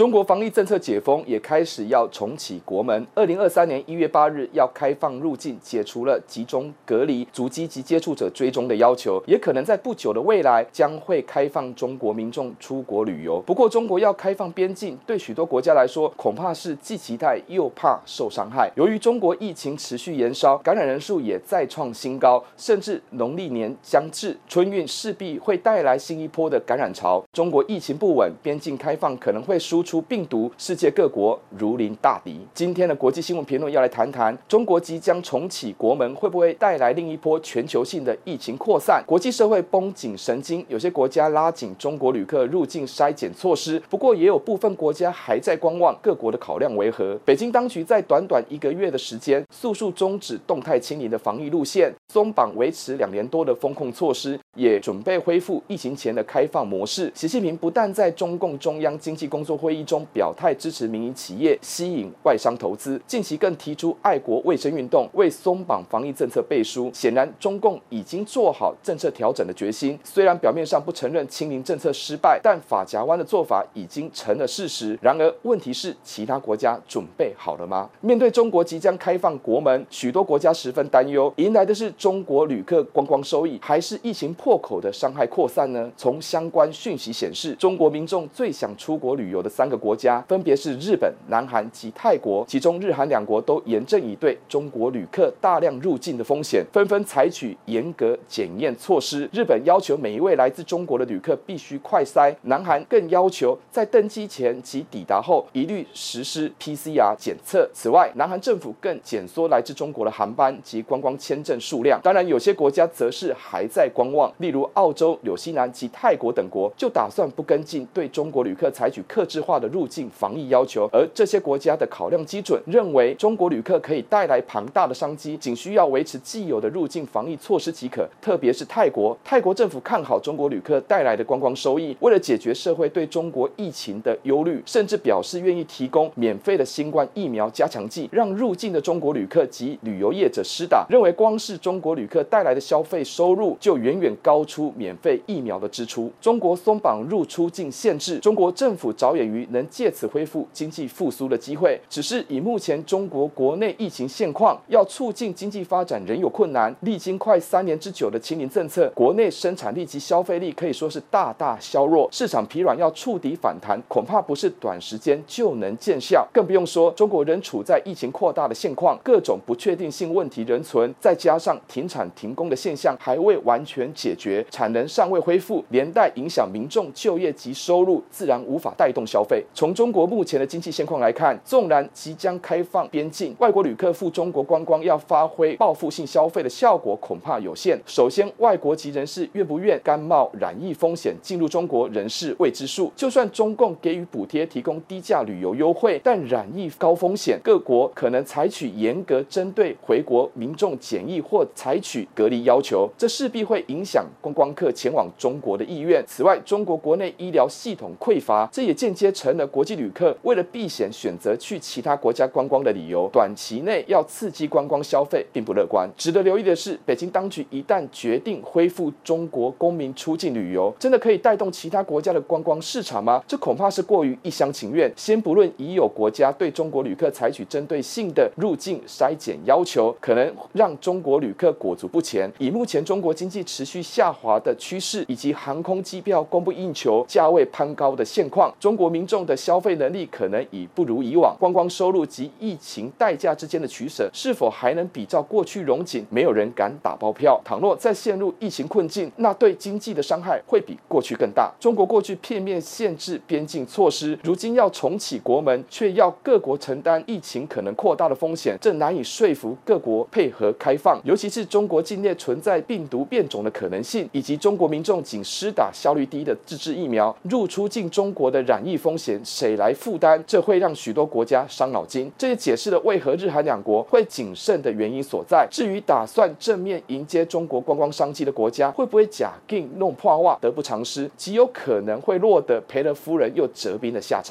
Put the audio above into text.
中国防疫政策解封，也开始要重启国门。二零二三年一月八日要开放入境，解除了集中隔离、足迹及接触者追踪的要求，也可能在不久的未来将会开放中国民众出国旅游。不过，中国要开放边境，对许多国家来说，恐怕是既期待又怕受伤害。由于中国疫情持续延烧，感染人数也再创新高，甚至农历年将至，春运势必会带来新一波的感染潮。中国疫情不稳，边境开放可能会输出病毒，世界各国如临大敌。今天的国际新闻评论要来谈谈，中国即将重启国门，会不会带来另一波全球性的疫情扩散？国际社会绷紧神经，有些国家拉紧中国旅客入境筛检措施，不过也有部分国家还在观望。各国的考量为何？北京当局在短短一个月的时间，速速终止动态清零的防疫路线，松绑维持两年多的封控措施，也准备恢复疫情前的开放模式。习近平不但在中共中央经济工作会会议中表态支持民营企业吸引外商投资，近期更提出爱国卫生运动，为松绑防疫政策背书。显然，中共已经做好政策调整的决心。虽然表面上不承认清零政策失败，但法夹湾的做法已经成了事实。然而，问题是其他国家准备好了吗？面对中国即将开放国门，许多国家十分担忧，迎来的是中国旅客观光收益，还是疫情破口的伤害扩散呢？从相关讯息显示，中国民众最想出国旅游的三个国家。分别是日本、南韩及泰国，其中日韩两国都严阵以对中国旅客大量入境的风险，纷纷采取严格检验措施。日本要求每一位来自中国的旅客必须快筛，南韩更要求在登机前及抵达后一律实施 PCR 检测。此外，南韩政府更减缩来自中国的航班及观光签证数量。当然，有些国家则是还在观望，例如澳洲、纽西兰及泰国等国就打算不跟进对中国旅客采取克制化的入境。防疫要求，而这些国家的考量基准认为，中国旅客可以带来庞大的商机，仅需要维持既有的入境防疫措施即可。特别是泰国，泰国政府看好中国旅客带来的观光收益，为了解决社会对中国疫情的忧虑，甚至表示愿意提供免费的新冠疫苗加强剂，让入境的中国旅客及旅游业者施打。认为光是中国旅客带来的消费收入就远远高出免费疫苗的支出。中国松绑入出境限制，中国政府着眼于能借此恢复经济复苏的机会，只是以目前中国国内疫情现况，要促进经济发展仍有困难。历经快三年之久的清零政策，国内生产力及消费力可以说是大大削弱，市场疲软，要触底反弹，恐怕不是短时间就能见效。更不用说中国仍处在疫情扩大的现况，各种不确定性问题仍存，再加上停产停工的现象还未完全解决，产能尚未恢复，连带影响民众就业及收入，自然无法带动消费。从中国目前的经济现况来看，纵然即将开放边境，外国旅客赴中国观光要发挥报复性消费的效果恐怕有限。首先，外国籍人士愿不愿甘冒染疫风险进入中国仍是未知数。就算中共给予补贴，提供低价旅游优惠，但染疫高风险，各国可能采取严格针对回国民众检疫或采取隔离要求，这势必会影响观光客前往中国的意愿。此外，中国国内医疗系统匮乏，这也间接成了国际旅客。为了避险，选择去其他国家观光的理由，短期内要刺激观光消费并不乐观。值得留意的是，北京当局一旦决定恢复中国公民出境旅游，真的可以带动其他国家的观光市场吗？这恐怕是过于一厢情愿。先不论已有国家对中国旅客采取针对性的入境筛检要求，可能让中国旅客裹足不前。以目前中国经济持续下滑的趋势，以及航空机票供不应求、价位攀高的现况，中国民众的消费能力。可能已不如以往，观光收入及疫情代价之间的取舍，是否还能比照过去荣景？没有人敢打包票。倘若再陷入疫情困境，那对经济的伤害会比过去更大。中国过去片面限制边境措施，如今要重启国门，却要各国承担疫情可能扩大的风险，这难以说服各国配合开放。尤其是中国境内存在病毒变种的可能性，以及中国民众仅施打效率低的自制疫苗，入出境中国的染疫风险，谁来负？负担，这会让许多国家伤脑筋。这也解释了为何日韩两国会谨慎的原因所在。至于打算正面迎接中国观光商机的国家，会不会假定弄破袜，得不偿失，极有可能会落得赔了夫人又折兵的下场。